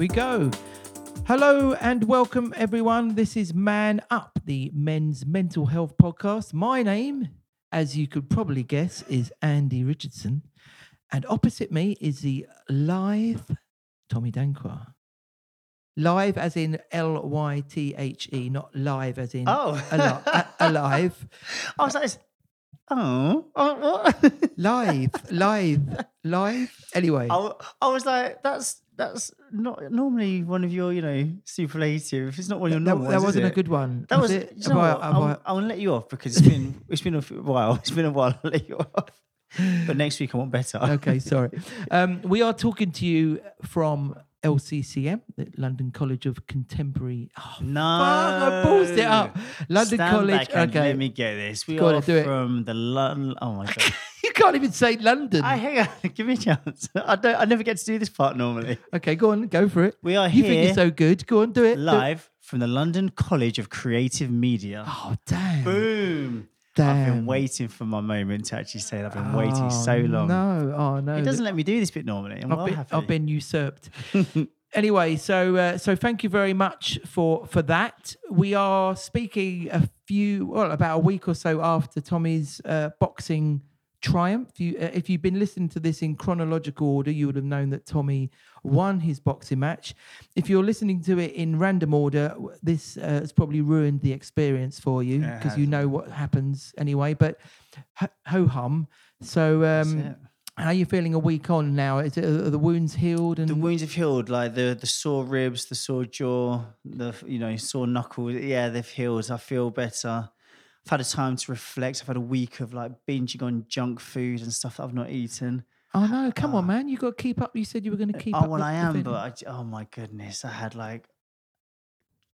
we go. Hello and welcome, everyone. This is Man Up, the men's mental health podcast. My name, as you could probably guess, is Andy Richardson. And opposite me is the live Tommy Dankwa. Live as in L Y T H E, not live as in Oh. ali- a- alive. I was like, oh, oh what? Live, live, live. Anyway, I, I was like, that's that's not normally one of your, you know, superlative. It's not one of your that, normal that is wasn't a it? good one. That was. it? do you know Have I- what? have I'll, I'll let you off because it's been it's been a while. It's been a while. I'll let you off. But next week I want better. okay, sorry. Um, we are talking to you from LCCM, the London College of Contemporary. Oh, No, fuck, I paused it up. London Stand College. Okay, let me get this. We Go on, are do it. from the London. Oh my god! you can't even say London. I hang on. Give me a chance. I don't. I never get to do this part normally. okay, go on, go for it. We are You here think you're so good? Go on, do it. do it. live from the London College of Creative Media. Oh damn! Boom! Damn. I've been waiting for my moment to actually say that. I've been waiting Oh, so long. No, oh no. It doesn't let me do this bit normally. I'm I've well been, happy. I've been usurped. anyway, so uh, so thank you very much for for that. We are speaking a few, well, about a week or so after Tommy's uh, boxing triumph. You, uh, if you've been listening to this in chronological order, you would have known that Tommy won his boxing match. If you're listening to it in random order, this uh, has probably ruined the experience for you because you know what happens anyway. But ho hum. So. Um, how are you feeling a week on now? Is it, are the wounds healed? And the wounds have healed, like the the sore ribs, the sore jaw, the you know sore knuckles. Yeah, they've healed. I feel better. I've had a time to reflect. I've had a week of like binging on junk food and stuff that I've not eaten. oh no, come on, Ah. man! You got to keep up. You said you were going to keep up. oh, up. well, I am, but I oh my goodness, I had like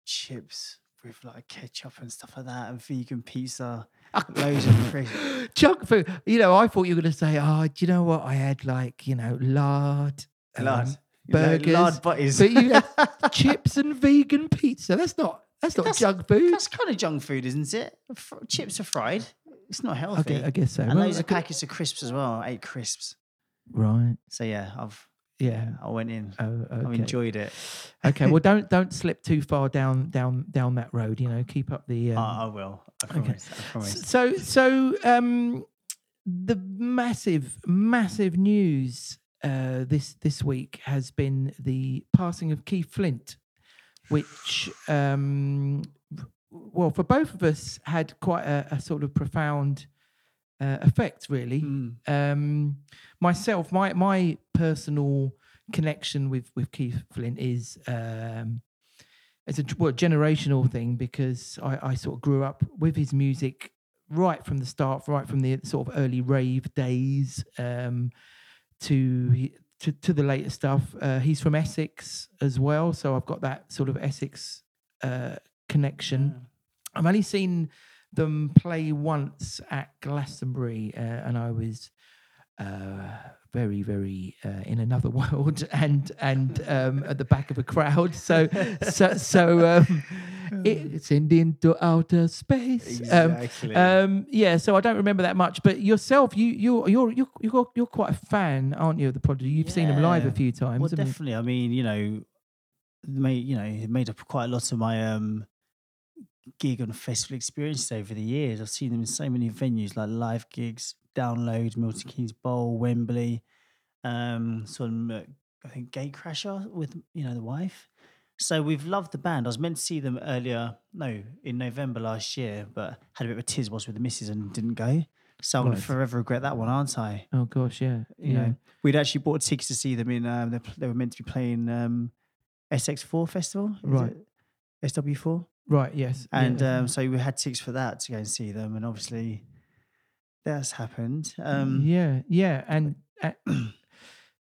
chips with like ketchup and stuff like that, and vegan pizza, loads of crisps. junk food. You know, I thought you were going to say, "Oh, do you know what? I had like you know lard, um, Lard. You know, burgers, lard butties. but you had chips and vegan pizza. That's not that's not junk food." That's kind of junk food, isn't it? Fr- chips are fried. It's not I healthy. guess, I guess so. and Well, I of could- packets of crisps as well. I ate crisps. right? So yeah, I've Yeah. I went in. Oh, I've enjoyed it. okay. Well, don't don't slip too far down down down that road. You know, keep up the. Um, I I will. I promise. I promise. So, so um, the massive, massive news uh, this this week has been the passing of Keith Flint, which, um, well, for both of us, had quite a, a sort of profound uh, effect, really. Mm. Um, myself, my my personal connection with with Keith Flint is. Um, it's a well, generational thing because I, I sort of grew up with his music right from the start, right from the sort of early rave days um, to, to to the later stuff. Uh, he's from Essex as well, so I've got that sort of Essex uh, connection. I've only seen them play once at Glastonbury, uh, and I was uh, very, very uh, in another world and and um, at the back of a crowd. So, so, so um, it's into outer space. Um, Exactly. um, yeah, so I don't remember that much. But yourself, you you're you're you're you're, you're quite a fan, aren't you, of the Prodigy? You've seen them live a few times. well, haven't you? definitely. I mean, you know, made you know, made up quite a lot of my um gig and festival experiences over the years. I've seen them in so many venues like live gigs, download, Milton Keynes Bowl, Wembley, um, some uh, I think Gatecrasher with you know the wife. So we've loved the band. I was meant to see them earlier, no, in November last year, but had a bit of a tiz was with the missus and didn't go. So I'm gonna Right. forever regret that one, aren't I? Oh gosh, yeah, you yeah. know, we'd actually bought tickets to see them in. Um, they, they were meant to be playing um, SX4 Festival, is Right. it? SW4, Right, yes, and um, so we had tickets for that to go and see them, and obviously that's happened. Um, yeah, yeah, and uh,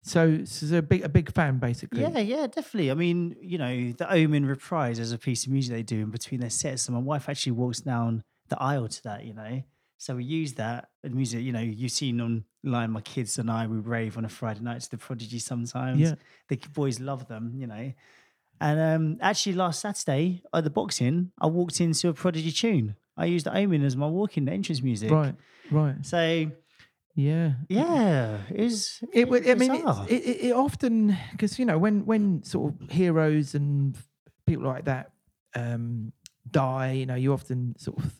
so so a big a big fan basically. yeah, yeah, definitely. I mean, you know, the Omen reprise as a piece of music they do in between their sets, and my wife actually walks down the aisle to that. You know, so we use that and music. You know, you've seen online my kids and I we rave on a Friday night to the Prodigy sometimes. Yeah. the boys love them. You know, and um, actually last Saturday at the boxing, I walked into a Prodigy tune. I used Omen as my walking entrance music. Right, right. So Yeah. Yeah, is It would. I mean, it, it, it often because you know when when sort of heroes and people like that um, die, you know, you often sort of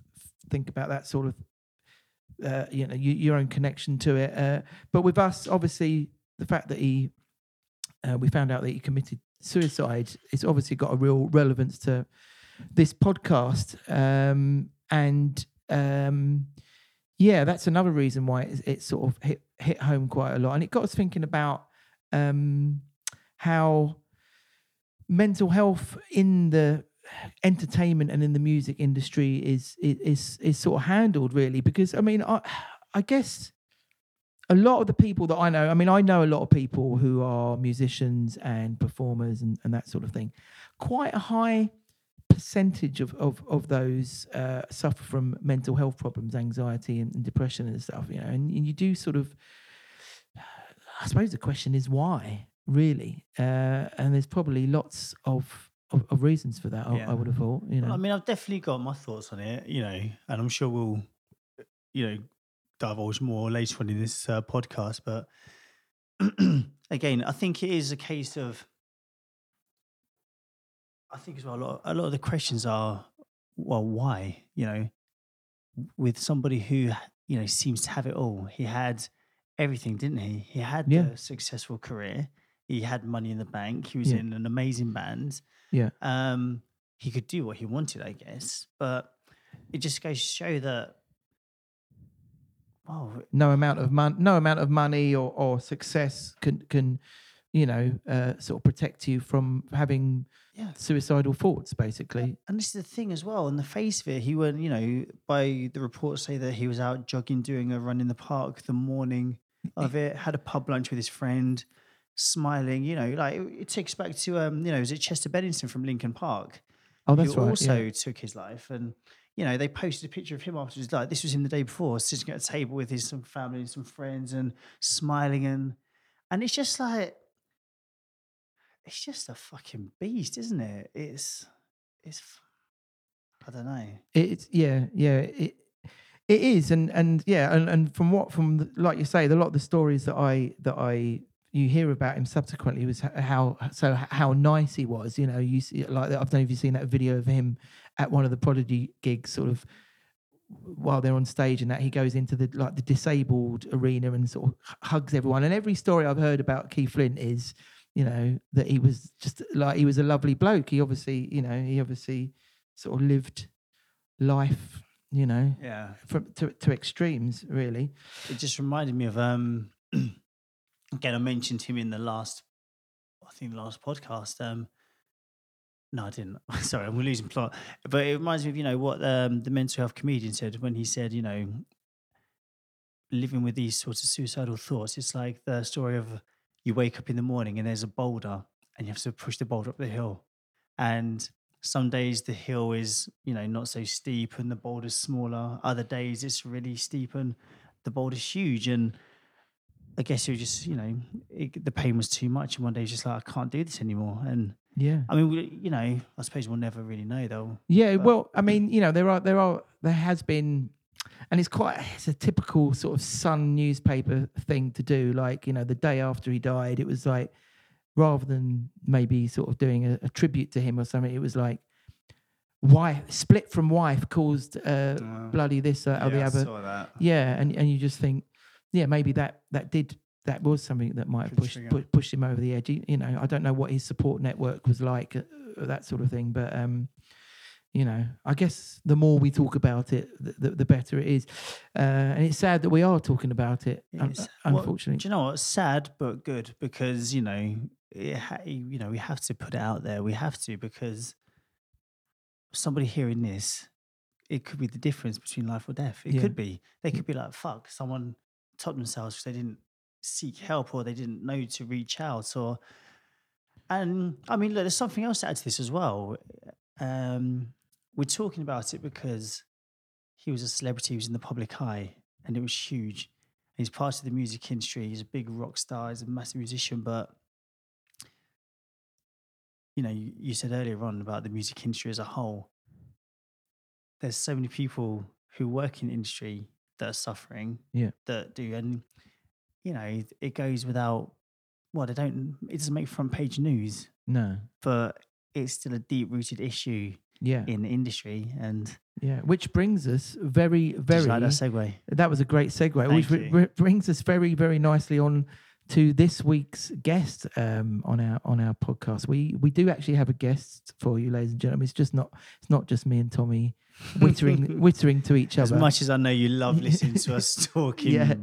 think about that sort of uh, you know you, your own connection to it. Uh, but with us, obviously, the fact that he uh, we found out that he committed suicide, it's obviously got a real relevance to this podcast. Um, and um, yeah, that's another reason why it, it sort of hit hit home quite a lot, and it got us thinking about um, how mental health in the entertainment and in the music industry is is is, sort of handled really because I mean I I guess a lot of the people that I know, I mean, I know a lot of people who are musicians and performers and, and that sort of thing. Quite a high percentage of of, of those uh, suffer from mental health problems, anxiety and, and depression and stuff. You know, and, and you do sort of. I suppose the question is why, really, uh, and there's probably lots of of, of reasons for that. I, Yeah. I would have thought. You know, I mean, I've definitely got my thoughts on it, you know, and I'm sure we'll, you know, divulge more later on in this uh, podcast. But again, I think it is a case of, I think as well, a lot, a lot of the questions are, well, why? You know, with somebody who, you know, seems to have it all. He had everything, didn't he? He had Yeah. a successful career. He had money in the bank. He was Yeah. in an amazing band yeah, um, he could do what he wanted, I guess. But it just goes to show that, well, no amount of money, no amount of money or, or success can can, you know, uh, sort of protect you from having yeah. suicidal thoughts, basically. And this is the thing as well. On the face of it, he went, you know, by the reports say that he was out jogging, doing a run in the park the morning of it, had a pub lunch with his friend, smiling. You know, like it, it takes back to, um, you know, is it Chester Bennington from Linkin Park? Oh, that's who right. also yeah. took his life. And, you know, they posted a picture of him afterwards. Like, this was him the day before, sitting at a table with his some family and some friends and smiling. And, and it's just like, it's just a fucking beast, isn't it? It's, it's, I don't know. It's yeah, yeah. It it is, and and yeah, and, and from what from the, like you say, the lot of the stories that I that I you hear about him subsequently was how so how nice he was. You know, you see like I don't know if you've seen that video of him at one of the Prodigy gigs, sort of while they're on stage, and that he goes into the like the disabled arena and sort of hugs everyone. And every story I've heard about Keith Flint is, you know, that he was just like he was a lovely bloke. He obviously, you know, he obviously sort of lived life, you know, Yeah. from to, to extremes, really. It just reminded me of, um, again, I mentioned him in the last, I think the last podcast. Um, no, I didn't. Sorry, I'm losing plot. But it reminds me of, you know, what um, the mental health comedian said when he said, you know, living with these sorts of suicidal thoughts. It's like the story of you wake up in the morning and there's a boulder and you have to push the boulder up the hill. And some days the hill is, you know, not so steep and the boulder's smaller. Other days it's really steep and the boulder's huge. And I guess you're just, you know, it, the pain was too much. And one day it's just like, I can't do this anymore. And Yeah. I mean, we, you know, I suppose we'll never really know though. Yeah, But- well, I mean, you know, there are there are there has been and it's quite it's a typical sort of Sun newspaper thing to do. Like, you know, the day after he died, it was like rather than maybe sort of doing a, a tribute to him or something, it was like wife split from wife caused uh, bloody this uh, or the other. Yeah, and and you just think, yeah, maybe that that did that was something that might have pushed pu- pushed him over the edge. You, you know, I don't know what his support network was like, uh, that sort of thing, but um, you know, I guess the more we talk about it, the, the, the better it is. Uh, and it's sad that we are talking about it, un-. Well, unfortunately. Do you know what? Sad but good because you know, it ha- you know, we have to put it out there. We have to because somebody hearing this, it could be the difference between life or death. It Yeah. could be. They could be like, "Fuck!" Someone topped themselves because they didn't seek help or they didn't know to reach out or. And I mean, look, there's something else to add to this as well. Um, we're talking about it because he was a celebrity, he was in the public eye, and it was huge. He's part of the music industry. He's a big rock star. He's a massive musician. But you know, you, you said earlier on about the music industry as a whole. There's so many people who work in the industry that are suffering. Yeah. That do, and you know, it goes without. Well, they don't. It doesn't make front page news, No. but it's still a deep rooted issue Yeah. in the industry. And Yeah. Which brings us very, very. like that segue. That was a great segue, which Thank br- brings us very, very nicely on to this week's guest um, on our on our podcast. We we do actually have a guest for you, ladies and gentlemen. It's just not it's not just me and Tommy wittering wittering to each other As much as I know you love listening to us talking. Yeah.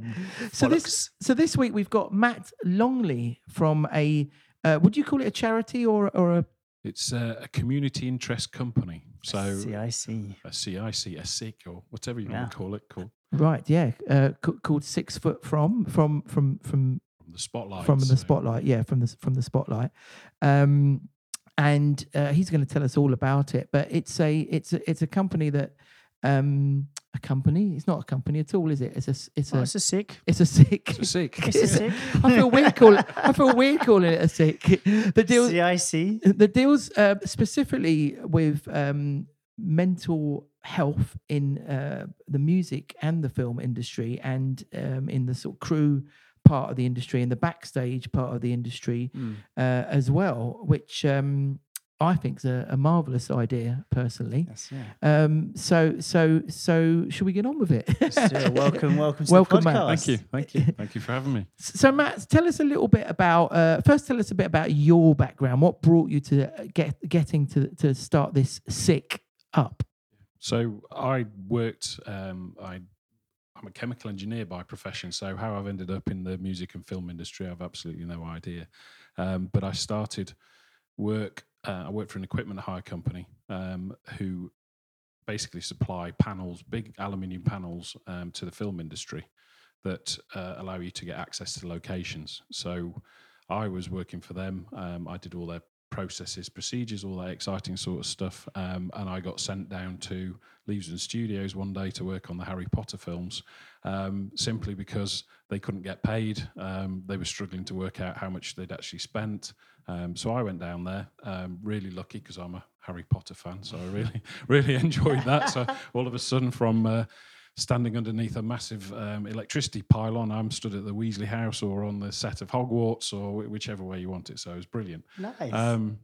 So bollocks. this so this week we've got Matt Longley from a uh, would you call it a charity or or a It's uh, a community interest company. So CIC. a CIC, a SIC, or whatever you Yeah. want to call it, called right? Yeah, uh, ca- called Six Foot From from from from from the spotlight. from the spotlight yeah from the from the spotlight um and uh, he's going to tell us all about it but it's a it's a it's a company that um a company it's not a company at all is it it's a s- it's Oh, a it's a sick. it's a sick It's a SIC. It's a sick. i feel weird calling i feel weird calling it a sick the deal CIC. the deals uh, specifically with um, mental health in uh, the music and the film industry and um, in the sort of crew part of the industry and the backstage part of the industry Mm. uh, as well, which um, I think is a, a marvelous idea personally. Yes, yeah. Um, so, so, so, should we get on with it? Let's do it. Welcome, welcome to Welcome, the Matt. Thank you, thank you, thank you for having me. So, Matt, tell us a little bit about. Uh, first, tell us a bit about your background. What brought you to uh, get getting to to start this sick up? So I worked. Um, I I'm a chemical engineer by profession. So how I've ended up in the music and film industry, I've absolutely no idea. Um, but I started work. Uh, I worked for an equipment hire company um, who basically supply panels, big aluminium panels, um, to the film industry that uh, allow you to get access to locations. So I was working for them. Um, I did all their processes, procedures, all that exciting sort of stuff. Um, and I got sent down to Leavesden Studios one day to work on the Harry Potter films, um, simply because they couldn't get paid. Um, they were struggling to work out how much they'd actually spent. Um, so I went down there, um, really lucky because I'm a Harry Potter fan. So I really, really enjoyed that. So all of a sudden, from uh, standing underneath a massive um, electricity pylon, I'm stood at the Weasley house or on the set of Hogwarts or whichever way you want it. So it was brilliant. Nice. Um,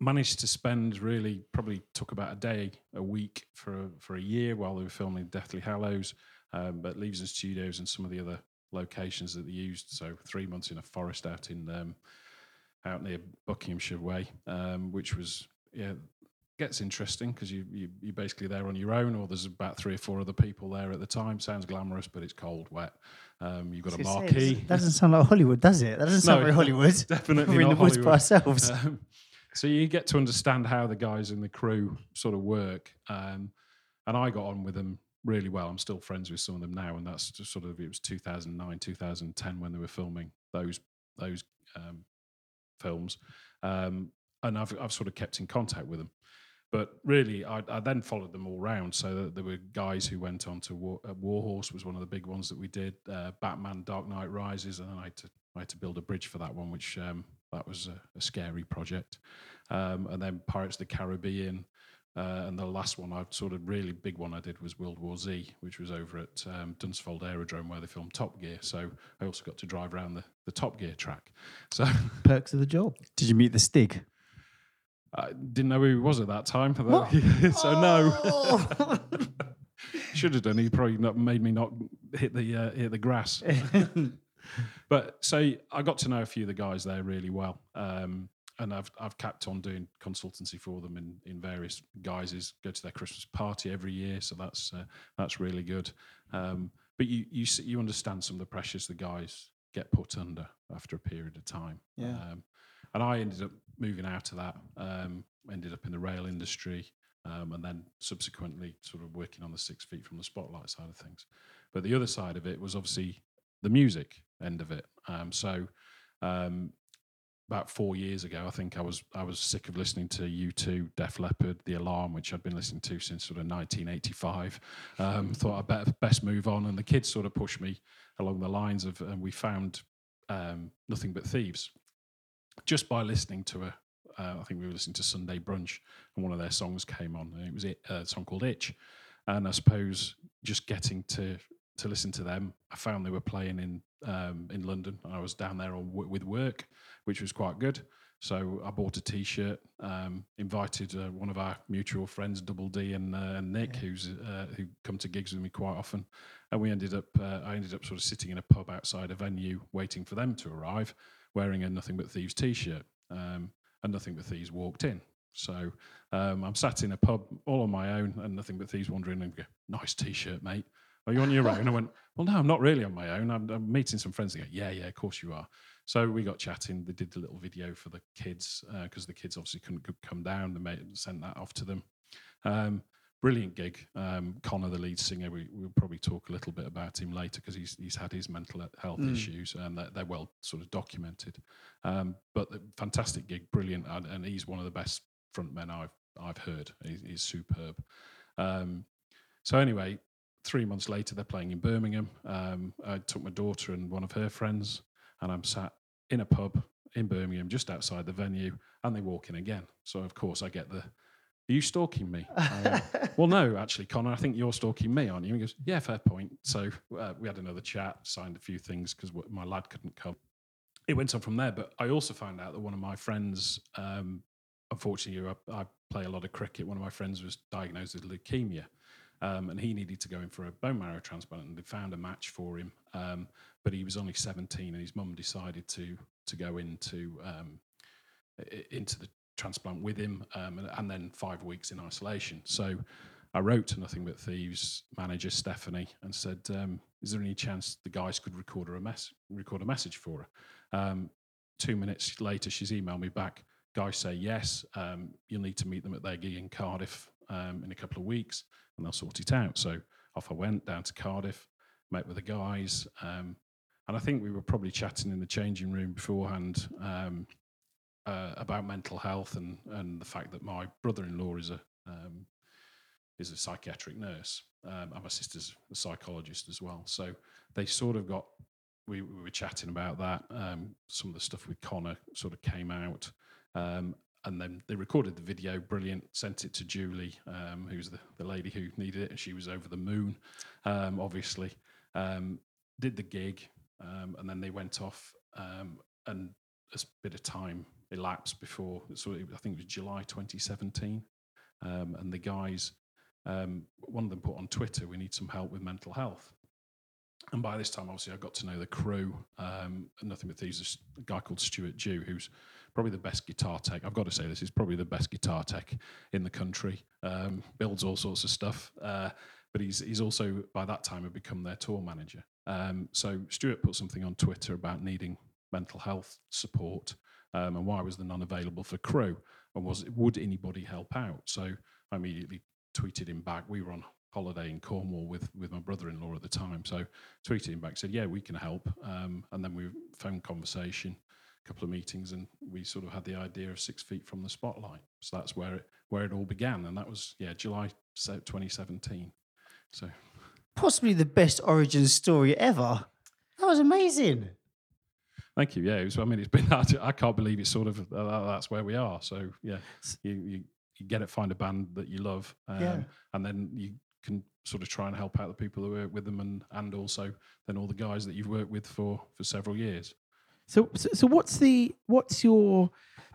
managed to spend really probably took about a day a week for a, for a year while they were filming Deathly Hallows, um, but and Studios and some of the other locations that they used. So three months in a forest out in um, out near Buckinghamshire Way, um, which was yeah gets interesting because you, you you're basically there on your own, or there's about three or four other people there at the time. Sounds glamorous, but it's cold, wet. Um, you've got a I was gonna say, marquee. That doesn't sound like Hollywood, does it? That doesn't sound No, very Hollywood. Definitely We're in not the woods by ourselves. Um, so you get to understand how the guys in the crew sort of work, um, and I got on with them really well. I'm still friends with some of them now, and that's just sort of it was 2009, 2010 when they were filming those those um, films, um, and I've I've sort of kept in contact with them. But really, I, I then followed them all round. So there were guys who went on to War, uh, Warhorse was one of the big ones that we did. Uh, Batman: Dark Knight Rises, and then I had to I had to build a bridge for that one, which um, that was a, a scary project. Um, and then Pirates of the Caribbean, uh, and the last one, I sort of really big one I did was World War Z, which was over at um, Dunsfold Aerodrome where they filmed Top Gear. So I also got to drive around the, the Top Gear track. So Perks of the job. Did you meet the Stig? I didn't know who he was at that time. so no. Should have done. He probably not made me not hit the uh, hit the grass. but so I got to know a few of the guys there really well, um, and I've I've kept on doing consultancy for them in, in various guises. Go to their Christmas party every year, so that's uh, that's really good. Um, but you you you understand some of the pressures the guys get put under after a period of time. Yeah. Um, and I ended up moving out of that. Um, ended up in the rail industry, um, and then subsequently sort of working on the six feet from the spotlight side of things. But the other side of it was obviously the music end of it. Um, so um, about four years ago, I think I was I was sick of listening to U2, Def Leppard, The Alarm, which I'd been listening to since sort of 1985. Um, thought I better best move on, and the kids sort of pushed me along the lines of, and we found um, Nothing But Thieves just by listening to a. Uh, I think we were listening to Sunday Brunch, and one of their songs came on, and it was it, a song called Itch. And I suppose just getting to to listen to them. I found they were playing in um, in London. I was down there on, with work, which was quite good. So I bought a T-shirt, um, invited uh, one of our mutual friends, Double D and uh, Nick, yeah. who's uh, who come to gigs with me quite often, and we ended up. Uh, I ended up sort of sitting in a pub outside a venue, waiting for them to arrive, wearing a Nothing But Thieves T-shirt, um, and Nothing But Thieves walked in. So um, I'm sat in a pub all on my own, and Nothing But Thieves wandering and go, "Nice T-shirt, mate." Are you on your own? I went, Well, no, I'm not really on my own. I'm, I'm meeting some friends. They go, Yeah, yeah, of course you are. So we got chatting. They did the little video for the kids because uh, the kids obviously couldn't come down. They made, sent that off to them. Um, brilliant gig. Um, Connor, the lead singer, we, will probably talk a little bit about him later because he's he's had his mental health mm. issues and they're, they're, well sort of documented. Um, but fantastic gig, brilliant, and, and, he's one of the best frontmen I've I've heard. He's, he's superb. Um, so anyway, three months later, they're playing in Birmingham. Um, I took my daughter and one of her friends, and I'm sat in a pub in Birmingham, just outside the venue, and they walk in again. So of course I get the, "Are you stalking me?" went, well, no, actually, Connor, I think you're stalking me, aren't you? He goes, "Yeah, fair point." So uh, we had another chat, signed a few things because my lad couldn't come. It went on from there, but I also found out that one of my friends, um, unfortunately, I, I play a lot of cricket. One of my friends was diagnosed with leukemia. Um, and he needed to go in for a bone marrow transplant, and they found a match for him. Um, but he was only 17, and his mum decided to to go into um, into the transplant with him, um, and, and, then five weeks in isolation. So I wrote to Nothing But Thieves manager Stephanie and said, um, "Is there any chance the guys could record a mess record a message for her?" Um, two minutes later, she's emailed me back. Guys say yes. you'll need to meet them at their gig in Cardiff in a couple of weeks and they'll sort it out. So off I went down to Cardiff, met with the guys, um, and I think we were probably chatting in the changing room beforehand um, uh, about mental health and and the fact that my brother-in-law is a um, is a psychiatric nurse, um, and my sister's a psychologist as well. So they sort of got. We, we were chatting about that. Um, some of the stuff with Connor sort of came out, um, and then they recorded the video, brilliant. Sent it to Julie, um, who's the, the lady who needed it, and she was over the moon, um, obviously. Um, did the gig, um, and then they went off, and a bit of time elapsed before. So I think it was July 2017, um, and the guys, one of them put on Twitter, "We need some help with mental health." And by this time, obviously, I got to know the crew. Nothing But Thieves. A guy called Stuart Dew, who's probably the best guitar tech. I've got to say this is probably the best guitar tech in the country. Um, builds all sorts of stuff, uh, but he's he's also by that time had become their tour manager. Um, so Stuart put something on Twitter about needing mental health support um, and why was the none available for crew and was would anybody help out? So I immediately tweeted him back. We were on holiday in Cornwall with with my brother-in-law at the time. So tweeted him back, said, "Yeah, we can help." Um, and then we phone conversation a couple of meetings, and we sort of had the idea of six feet from the spotlight. So that's where it where it all began, and that was yeah July 2017. So possibly the best origin story ever. That was amazing. Thank you. Yeah, was, I mean, it's been. I can't believe it's sort of uh, that's where we are. So yeah, you, you, you get it, find a band that you love, um, yeah. and then you can sort of try and help out the people who work with them, and and also then all the guys that you've worked with for for several years. So, so, so what's the what's your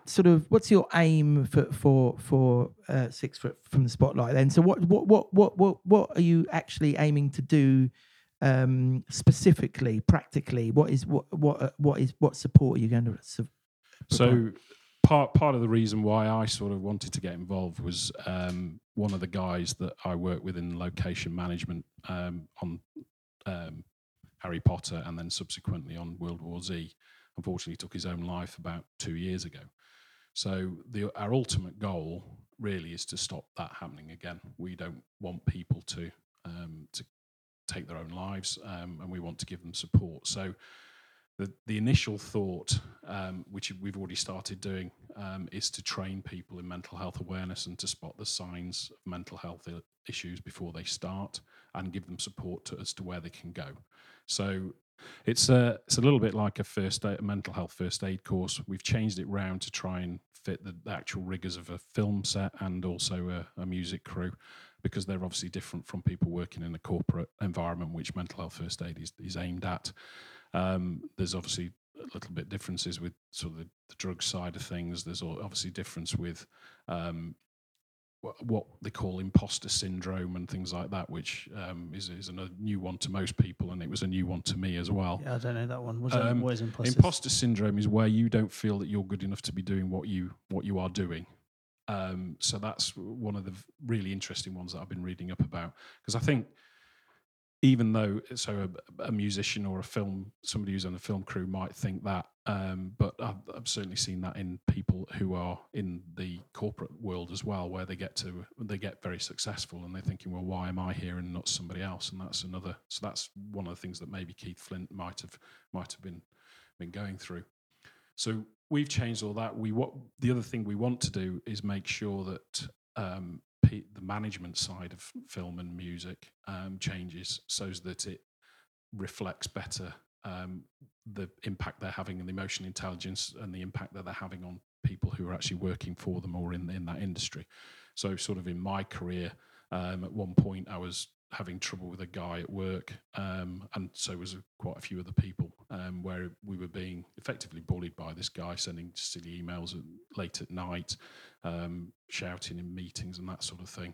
sort of what's your aim for for for uh, six foot from the spotlight then? So, what what what what what what are you actually aiming to do um, specifically, practically? What is what what uh, what is what support are you going to? Su- so, part part of the reason why I sort of wanted to get involved was um, one of the guys that I work with in location management um, on um, Harry Potter and then subsequently on World War Z unfortunately took his own life about two years ago. So the, our ultimate goal really is to stop that happening again. We don't want people to um, to take their own lives, um, and we want to give them support. So the the initial thought, um, which we've already started doing, um, is to train people in mental health awareness and to spot the signs of mental health issues before they start, and give them support to, as to where they can go. So it's a it's a little bit like a first aid, a mental health first aid course. We've changed it round to try and fit the, the actual rigors of a film set and also a, a music crew. Because they're obviously different from people working in a corporate environment, which mental health first aid is, is aimed at. Um, there's obviously a little bit differences with sort of the, the drug side of things. There's obviously difference with um, what they call imposter syndrome and things like that, which um, is, is a new one to most people, and it was a new one to me as well. Yeah, I don't know that one. What's Um, that? What is imposter? Imposter syndrome is where you don't feel that you're good enough to be doing what you what you are doing. Um, so that's one of the really interesting ones that I've been reading up about because I think even though so a, a musician or a film somebody who's on a film crew might think that, um, but I've, I've certainly seen that in people who are in the corporate world as well, where they get to they get very successful and they're thinking, well, why am I here and not somebody else? And that's another. So that's one of the things that maybe Keith Flint might have might have been been going through. So we've changed all that. We what the other thing we want to do is make sure that um, pe- the management side of film and music um, changes so that it reflects better um, the impact they're having and the emotional intelligence and the impact that they're having on people who are actually working for them or in in that industry. So, sort of in my career, um, at one point I was having trouble with a guy at work, um, and so was quite a few other people, um, where we were being effectively bullied by this guy, sending silly emails at, late at night, um, shouting in meetings and that sort of thing.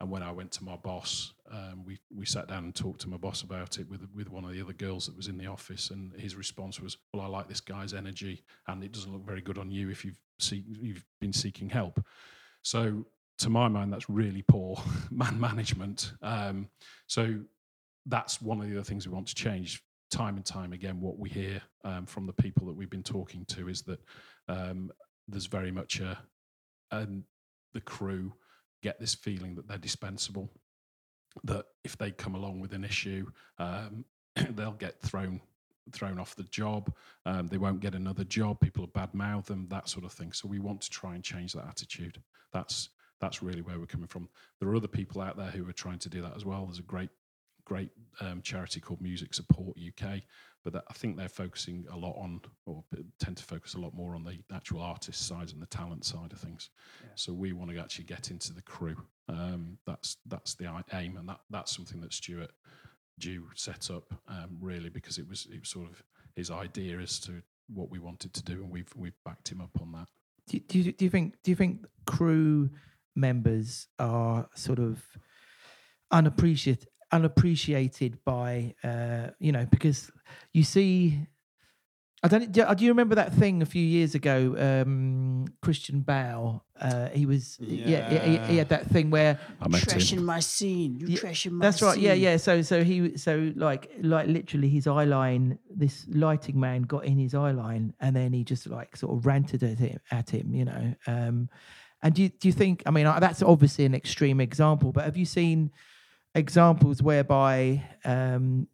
And when I went to my boss, um, we we sat down and talked to my boss about it with with one of the other girls that was in the office, and his response was, "Well, I like this guy's energy, and it doesn't look very good on you if you've see, you've been seeking help." So, to my mind, that's really poor man management. Um, so, that's one of the other things we want to change. Time and time again, what we hear um, from the people that we've been talking to is that um, there's very much a, and the crew get this feeling that they're dispensable, that if they come along with an issue, um, they'll get thrown thrown off the job. Um, they won't get another job. People will badmouth them, that sort of thing. So we want to try and change that attitude. That's that's really where we're coming from. There are other people out there who are trying to do that as well. There's a great great um, charity called Music Support UK, but that, I think they're focusing a lot on, or tend to focus a lot more on the actual artist side and the talent side of things. So we want to actually get into the crew. Um, that's that's the aim, and that that's something that Stuart Dew set up um, really because it was it was sort of his idea as to what we wanted to do, and we've we've backed him up on that. do, do, you, do you think do you think crew members are sort of unappreciated unappreciated by uh you know because you see I don't do, do you remember that thing a few years ago um Christian Bale uh he was yeah, he, he, he had that thing where I met Trash him. my scene. You Yeah, trash in my that's right yeah scene. yeah so so he so like like literally his eye line this lighting man got in his eye line and then he just like sort of ranted at him at him you know um and do you, do you think i mean that's obviously an extreme example but have you seen examples whereby um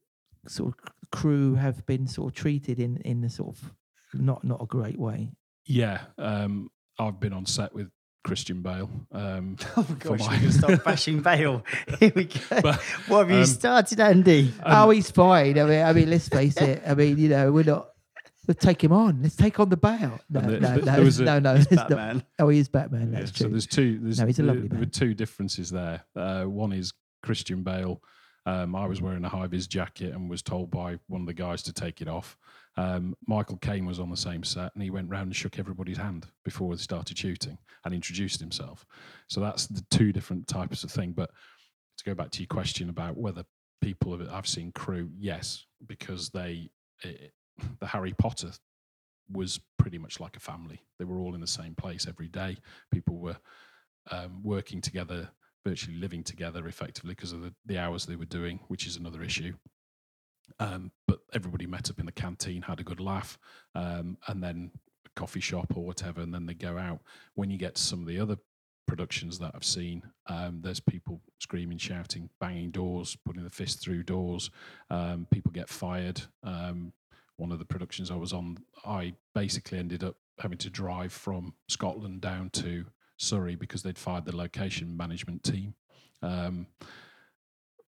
sort of crew have been sort of treated in in a sort of not not a great way Yeah, um, I've been on set with Christian Bale. Um, Oh my for gosh, my- we're gonna start bashing Bale. Here we go. But, what have you um, started, Andy? oh he's fine i mean i mean let's face it i mean you know we're not let's take him on let's take on the Bale. no And no the- no there was a- no no He's it's not. Batman. oh he is batman Yeah, that's so true there's two. There's, No, he's a there- lovely there were two differences there. Uh, one is Christian Bale. Um, I was wearing a high vis jacket and was told by one of the guys to take it off. Um, Michael Caine was on the same set and he went round and shook everybody's hand before they started shooting and introduced himself. So that's the two different types of thing. But to go back to your question about whether people have, I've seen crew, yes, because they it, the Harry Potter was pretty much like a family. They were all in the same place every day. People were um, working together, virtually living together effectively because of the, the hours they were doing, which is another issue. Um, but everybody met up in the canteen, had a good laugh, um, and then a coffee shop or whatever, and then they go out. When you get to some of the other productions that I've seen, um, there's people screaming, shouting, banging doors, putting the fist through doors. Um, people get fired. Um, one of the productions I was on, I basically ended up having to drive from Scotland down to Surrey because they'd fired the location management team. Um,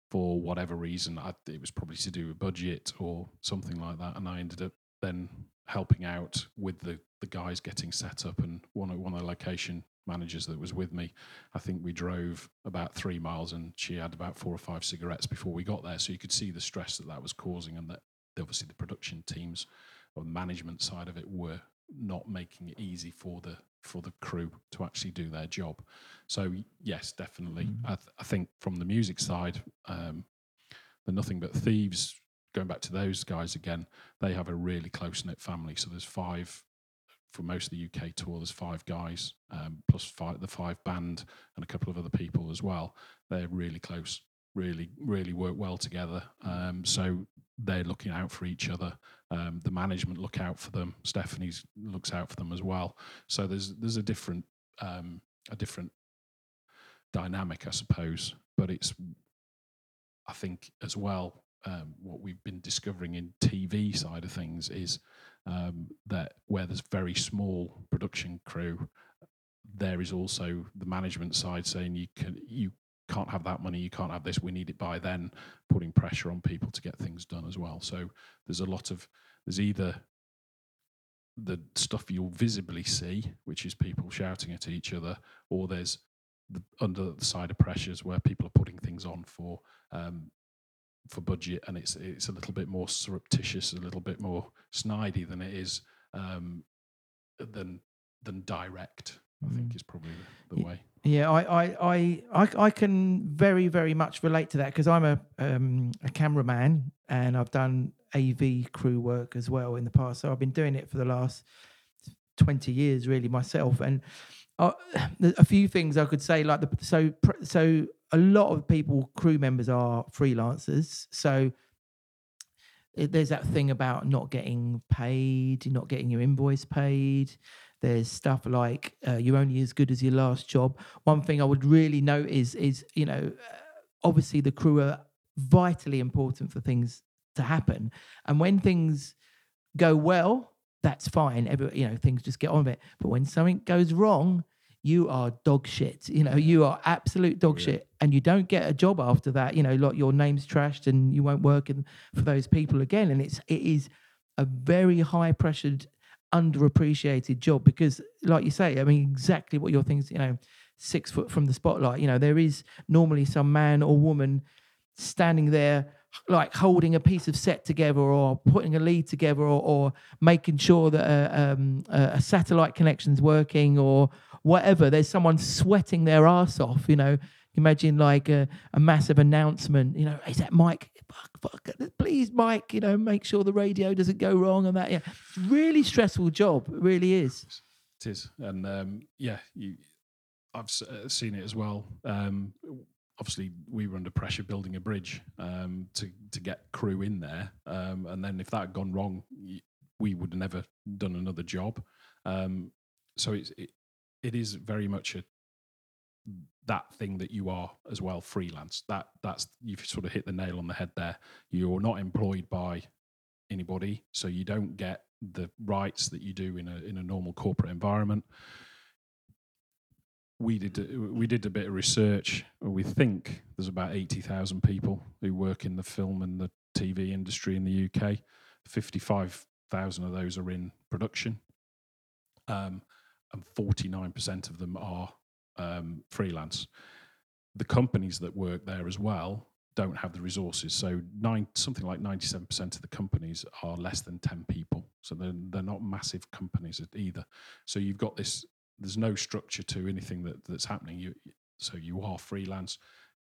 for whatever reason, I, it was probably to do with budget or something like that, and I ended up then helping out with the the guys getting set up and one of one of the location managers that was with me i think we drove about three miles and she had about four or five cigarettes before we got there so you could see the stress that that was causing and that obviously the production teams or management side of it were not making it easy for the for the crew to actually do their job so yes definitely Mm. I, th- I think from the music side um the nothing but thieves going back to those guys again they have a really close knit family. So there's five for most of the UK tour. There's five guys um, plus five, the five band and a couple of other people as well. They're really close, really really work well together. Um, so they're looking out for each other. Um, the management look out for them. Stephanie's looks out for them as well. So there's there's a different um, a different dynamic, I suppose. But it's I think as well um, what we've been discovering in TV side of things is um, that where there's very small production crew, there is also the management side saying you can you can't have that money, you can't have this, we need it by then, putting pressure on people to get things done as well. So there's a lot of there's either the stuff you'll visibly see, which is people shouting at each other, or there's the under the side of pressures where people are putting things on for um, for budget, and it's it's a little bit more surreptitious, a little bit more snidey than it is um, than than direct. I think Mm. is probably the, the way. Yeah, I, I, I, I, I can very, very much relate to that because I'm a um, a cameraman and I've done AV crew work as well in the past. So I've been doing it for the last twenty years, really myself. And there's a few things I could say, like the so so a lot of people, crew members, are freelancers. So there's that thing about not getting paid, not getting your invoice paid. There's stuff like uh, you're only as good as your last job. One thing I would really note is is you know obviously the crew are vitally important for things to happen, and when things go well, that's fine. Every you know things just get on with it. But when something goes wrong, you are dog shit. You know you are absolute dog Yeah. shit, and you don't get a job after that. You know, like your name's trashed, and you won't work in, for those people again. And it's it is a very high pressured underappreciated job because like you say i mean exactly what your things you know six foot from the spotlight you know there is normally some man or woman standing there like holding a piece of set together or putting a lead together or, or making sure that a, um, a a satellite connection's working or whatever. There's someone sweating their ass off you know. Imagine like a, a massive announcement you know is that mike fuck, fuck, please mike you know make sure the radio doesn't go wrong and that yeah really stressful job it really is It is, and um, yeah, you, I've uh, seen it as well. Um, obviously, we were under pressure building a bridge um, to to get crew in there, um, and then if that had gone wrong, we would have never done another job. Um, so it's it, it is very much a that thing that you are as well freelance. That that's you've sort of hit the nail on the head there. You're not employed by anybody, so you don't get the rights that you do in a in a normal corporate environment. We did we did a bit of research. We think there's about eighty thousand people who work in the film and the TV industry in the UK. Fifty five thousand of those are in production, um, and forty nine percent of them are um, freelance. The companies that work there as well don't have the resources. So nine, something like ninety-seven percent of the companies are less than ten people. So they're they're not massive companies either. So you've got this. There's no structure to anything that that's happening. You so you are freelance.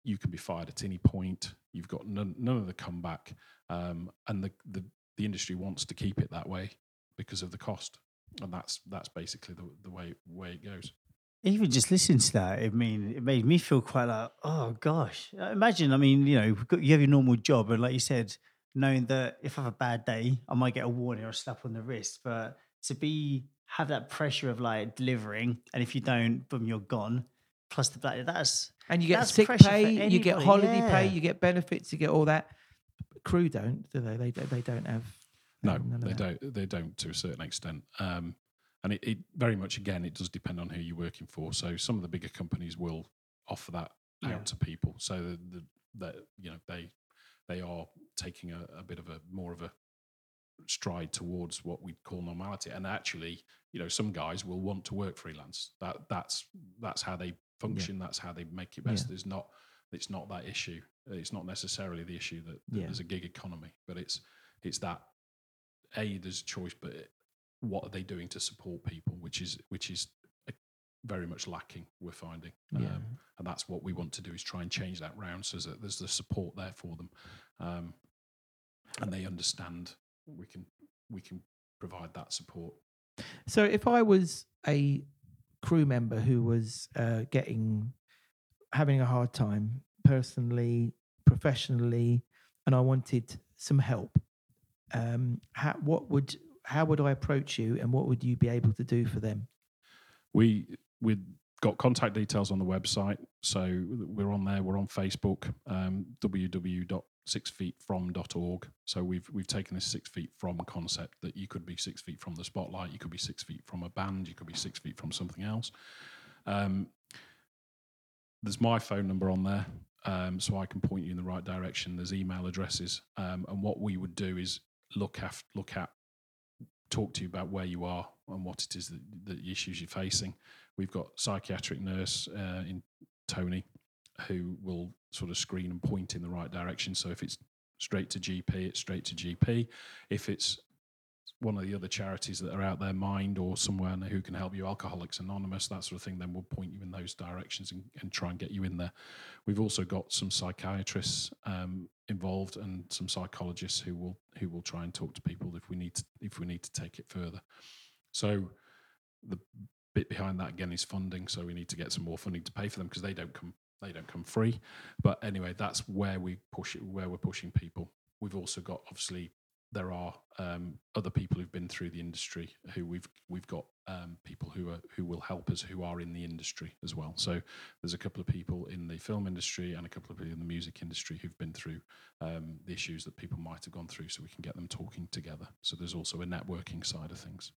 You can be fired at any point. You've got none, none of the comeback, um, and the, the the industry wants to keep it that way because of the cost, and that's that's basically the the way way it goes. Even just listening to that, I mean, it made me feel quite like, oh gosh. Imagine, I mean, you know, you've got- you have your normal job, and like you said, knowing that if I have a bad day, I might get a warning or a slap on the wrist. But to be have that pressure of like delivering, and if you don't, boom, you're gone. Plus the fact that's and you get sick pressure for pay you get anybody, holiday pay you get benefits you get all that crew don't do they they, don't- they don't have No, none of they that. don't. They don't to a certain extent. Um, and it, it very much again, it does depend on who you're working for. So some of the bigger companies will offer that Yeah. out to people. So the, the, the you know they they are taking a, a bit of a more of a stride towards what we call normality. And actually, you know, some guys will want to work freelance. That that's that's how they function. That's how they make it best. Yeah. There's not it's not that issue. It's not necessarily the issue that, that Yeah. there's a gig economy, but it's it's that a there's a choice, but it- what are they doing to support people, which is which is uh, very much lacking. We're finding, Yeah. um, and that's what we want to do is try and change that round so that there's the support there for them, um, and they understand we can we can provide that support. So if I was a crew member who was uh, getting having a hard time personally, professionally, and I wanted some help, um, how, what would how would I approach you, and what would you be able to do for them? We we've got contact details on the website, so we're on there. We're on Facebook, um, www.sixfeetfrom.org. So we've we've taken this six feet from concept that you could be six feet from the spotlight, you could be six feet from a band, you could be six feet from something else. Um, there's my phone number on there, um, so I can point you in the right direction. There's email addresses, um, and what we would do is look at look at talk to you about where you are and what it is that the issues you're facing. We've got psychiatric nurse uh, in Tony who will sort of screen and point in the right direction. So if it's straight to GP, it's straight to GP. If it's one of the other charities that are out there, Mind or somewhere who can help you, Alcoholics Anonymous, that sort of thing, then we'll point you in those directions and, and try and get you in there. We've also got some psychiatrists um, involved and some psychologists who will who will try and talk to people if we need to, if we need to take it further. So the bit behind that again is funding. So we need to get some more funding to pay for them because they don't come they don't come free. But anyway, that's where we push it, where we're pushing people. We've also got obviously there are um, other people who've been through the industry who we've we've got um, people who are who will help us who are in the industry as well. So there's a couple of people in the film industry and a couple of people in the music industry who've been through um, the issues that people might have gone through, so we can get them talking together. So there's also a networking side of things.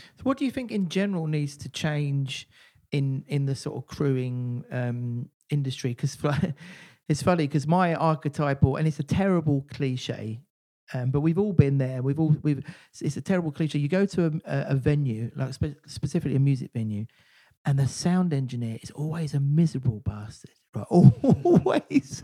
So what do you think in general needs to change in in the sort of crewing um, industry? Because it's funny because my archetypal and it's a terrible cliche, um, but we've all been there. We've all we've it's- a terrible cliche. You go to a, a, venue like spe- specifically a music venue, and the sound engineer is always a miserable bastard. Right, always,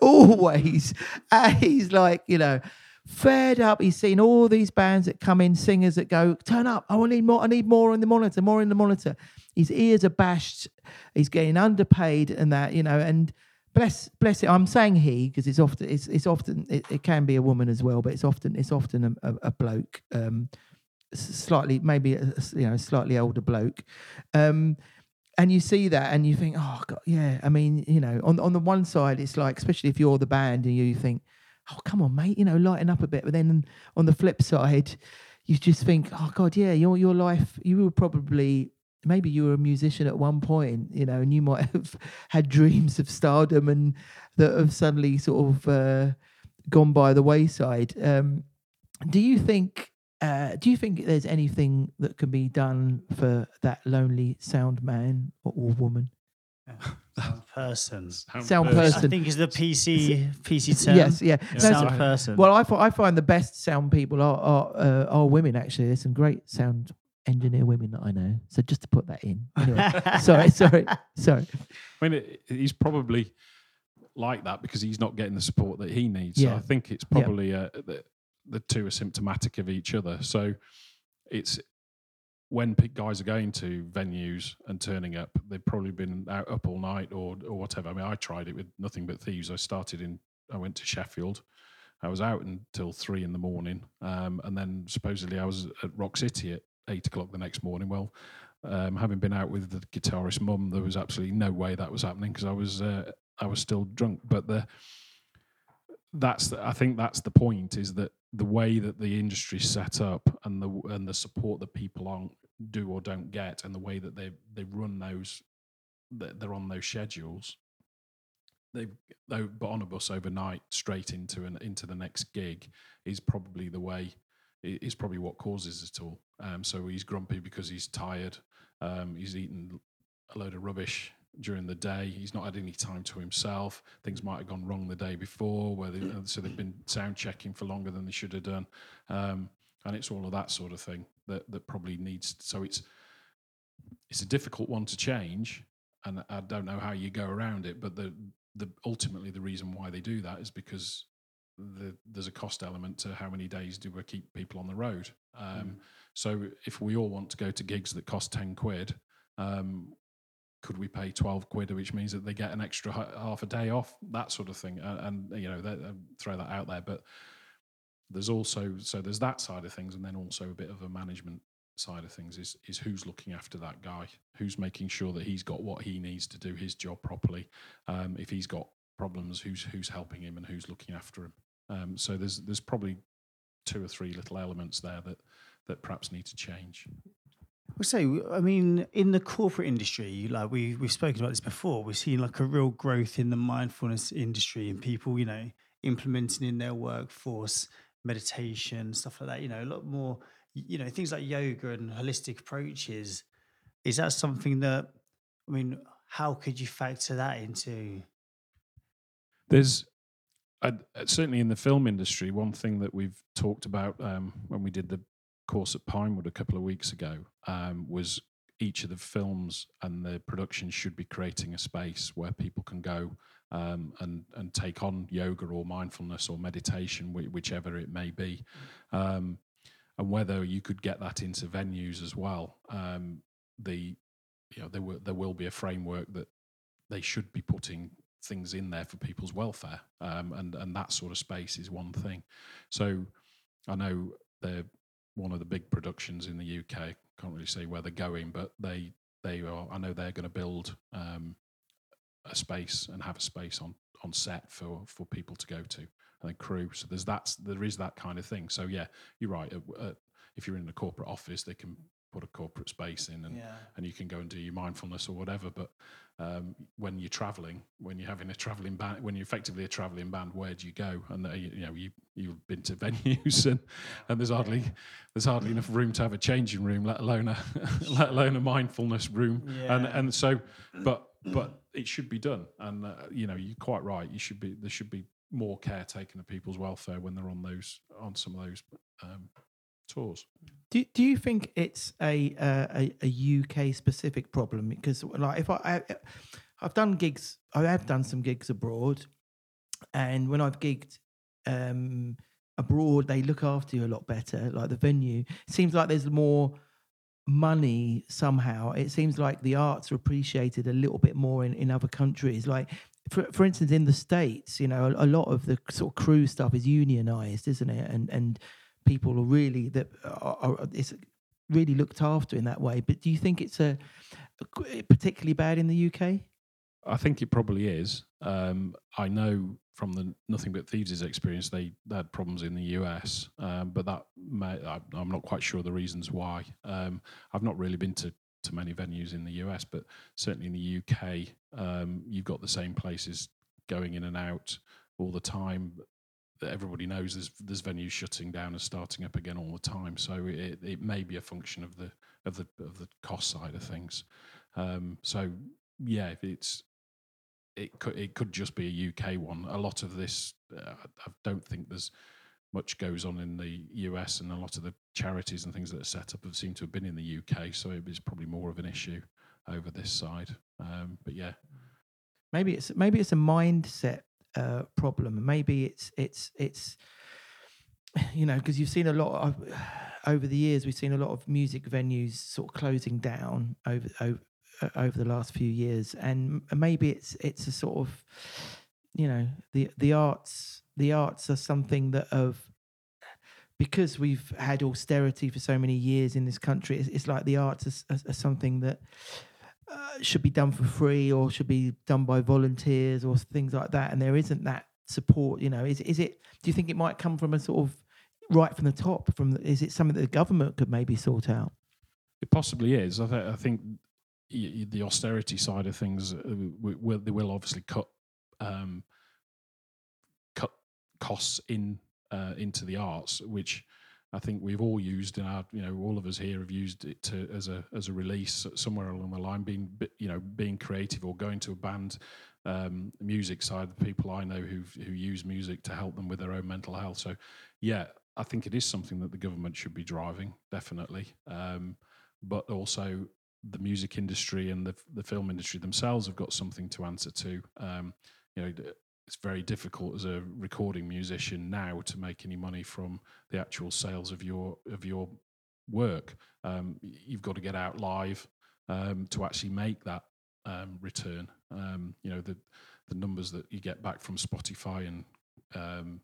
always. And he's like, you know, fed up. He's seen all these bands that come in, singers that go, turn up. Oh, I need more. I need more in the monitor, more in the monitor. His ears are bashed. He's getting underpaid and that, you know, and bless bless it. I'm saying he because it's often it's it's often it, it can be a woman as well, but it's often it's often a, a, a bloke. Um slightly maybe a, you know slightly older bloke um and you see that and you think oh god yeah i mean you know on on the one side it's like especially if you're the band and you think oh come on mate you know lighten up a bit but then on the flip side you just think oh god yeah your your life you were probably maybe you were a musician at one point you know and you might have had dreams of stardom and that have suddenly sort of uh, gone by the wayside um do you think uh, do you think there's anything that can be done for that lonely sound man or, or woman Sound person. Sound I person. think is the PC PC term. yes yeah, Yeah. Sound person. well i find i find the best sound people are are, uh, are women actually there's some great sound engineer women that i know so just to put that in anyway sorry sorry sorry I mean, it, he's probably like that because he's not getting the support that he needs. So Yeah. I think it's Yeah. probably uh, the, the two are symptomatic of each other. So it's when guys are going to venues and turning up, they've probably been out up all night or or whatever. I mean, I tried it with nothing but thieves. I started in, I went to Sheffield. I was out until three in the morning, um, and then supposedly I was at Rock City at eight o'clock the next morning. Well, um, having been out with the guitarist mum, there was absolutely no way that was happening because I was uh, I was still drunk. But the that's the, I think that's the point is that the way that the industry's set up and the and the support that people on do or don't get and the way that they they run those they're on those schedules they they but on a bus overnight straight into an into the next gig is probably the way is probably what causes it all um so he's grumpy because he's tired um he's eaten a load of rubbish during the day. He's not had any time to himself. Things might have gone wrong the day before, where they, so they've been sound checking for longer than they should have done, um, and it's all of that sort of thing that that probably needs. So it's it's a difficult one to change, and I don't know how you go around it. But the the ultimately the reason why they do that is because the, there's a cost element to how many days do we keep people on the road. Um, mm. So if we all want to go to gigs that cost ten quid, um, could we pay 12 quid which means that they get an extra half a day off? That sort of thing. And, and you know that, uh, throw that out there. But there's also so there's that side of things and then also a bit of a management side of things is is who's looking after that guy who's making sure that he's got what he needs to do his job properly. Um, if he's got problems who's who's helping him and who's looking after him um, so there's there's probably two or three little elements there that that perhaps need to change well, so I mean, in the corporate industry, like we we've spoken about this before, we've seen like a real growth in the mindfulness industry and people, you know, implementing in their workforce meditation stuff like that. You know, a lot more, you know, things like yoga and holistic approaches. Is that something that I mean? How could you factor that into? There's uh, certainly in the film industry, one thing that we've talked about um, when we did the course at Pinewood a couple of weeks ago um, was each of the films and the production should be creating a space where people can go um, and and take on yoga or mindfulness or meditation, whichever it may be, um, and whether you could get that into venues as well. Um, the you know there will there will be a framework that they should be putting things in there for people's welfare, um, and and that sort of space is one thing. So I know they're one of the big productions in the UK. Can't really say where they're going, but they they are. I know they're going to build um, a space and have a space on on set for for people to go to and crew. So there's that. There is that kind of thing. So yeah, you're right. Uh, uh, if you're in a corporate office, they can put a corporate space in and yeah. and you can go and do your mindfulness or whatever. But um, when you're traveling, when you're having a traveling band, when you're effectively a traveling band, where do you go? And uh, you, you, know you you've been to venues and and there's hardly there's hardly enough room to have a changing room, let alone a let alone a mindfulness room. Yeah. And and so, but but it should be done. And uh, you know you're quite right. You should be there should be more care taken of people's welfare when they're on those on some of those um, tours. Do Do you think it's a a, a UK specific problem? Because like if I, I I've done gigs, I have done some gigs abroad, and when I've gigged um, abroad, they look after you a lot better. Like the venue, it seems like there's more money somehow. It seems like the arts are appreciated a little bit more in, in other countries. Like for for instance, in the states, you know, a, a lot of the sort of crew stuff is unionized, isn't it? And and people are really that are, are it's really looked after in that way. But do you think it's a, a particularly bad in the UK? I think it probably is. Um, I know from the Nothing But Thieves' experience, they, they had problems in the US, um, but that may, I, am not quite sure the reasons why. Um, I've not really been to, to many venues in the US, but certainly in the UK, um, you've got the same places going in and out all the time that everybody knows there's there's venues shutting down and starting up again all the time. So it, it may be a function of the of the of the cost side of things. Um, so yeah, it's it could it could just be a UK one. A lot of this, uh, I don't think there's much goes on in the US, and a lot of the charities and things that are set up have seemed to have been in the UK. So it is probably more of an issue over this side. Um, but yeah, maybe it's maybe it's a mindset problem. Maybe it's it's it's you know because you've seen a lot of over the years we've seen a lot of music venues sort of closing down over over over the last few years, and maybe it's it's a sort of you know the the arts the arts are something that have because we've had austerity for so many years in this country. It's, it's like the arts are, are, are something that uh, should be done for free or should be done by volunteers or things like that and there isn't that support you know is is it do you think it might come from a sort of right from the top from the, is it something that the government could maybe sort out? It possibly is. I, th- I think the austerity side of things uh, they will obviously cut um, cut costs in uh, into the arts which I think we've all used in our, you know, all of us here have used it to as a as a release somewhere along the line, being you know being creative or going to a band um, music side. The people I know who who use music to help them with their own mental health. So, yeah, I think it is something that the government should be driving, definitely. Um, but also the music industry and the the film industry themselves have got something to answer to. Um, you know, it's very difficult as a recording musician now to make any money from the actual sales of your of your work. Um, you've got to get out live um, to actually make that um, return. Um, you know the the numbers that you get back from Spotify and um,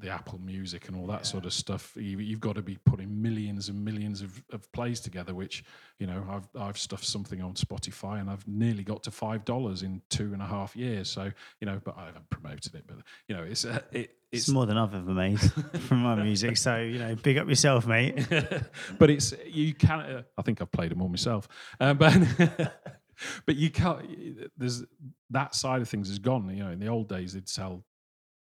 the Apple Music and all that yeah. sort of stuff. You, have got to be putting millions and millions of, of plays together. Which you know, I've I've stuffed something on Spotify and I've nearly got to five dollars in two and a half years. So you know, but I haven't promoted it. But you know, it's uh, it, it's, it's, more than I've ever made from my music. So you know, big up yourself, mate. but it's you can. Uh, I think I've played them all myself, uh, but. but you can't. There's that side of things is gone. You know, in the old days, they'd sell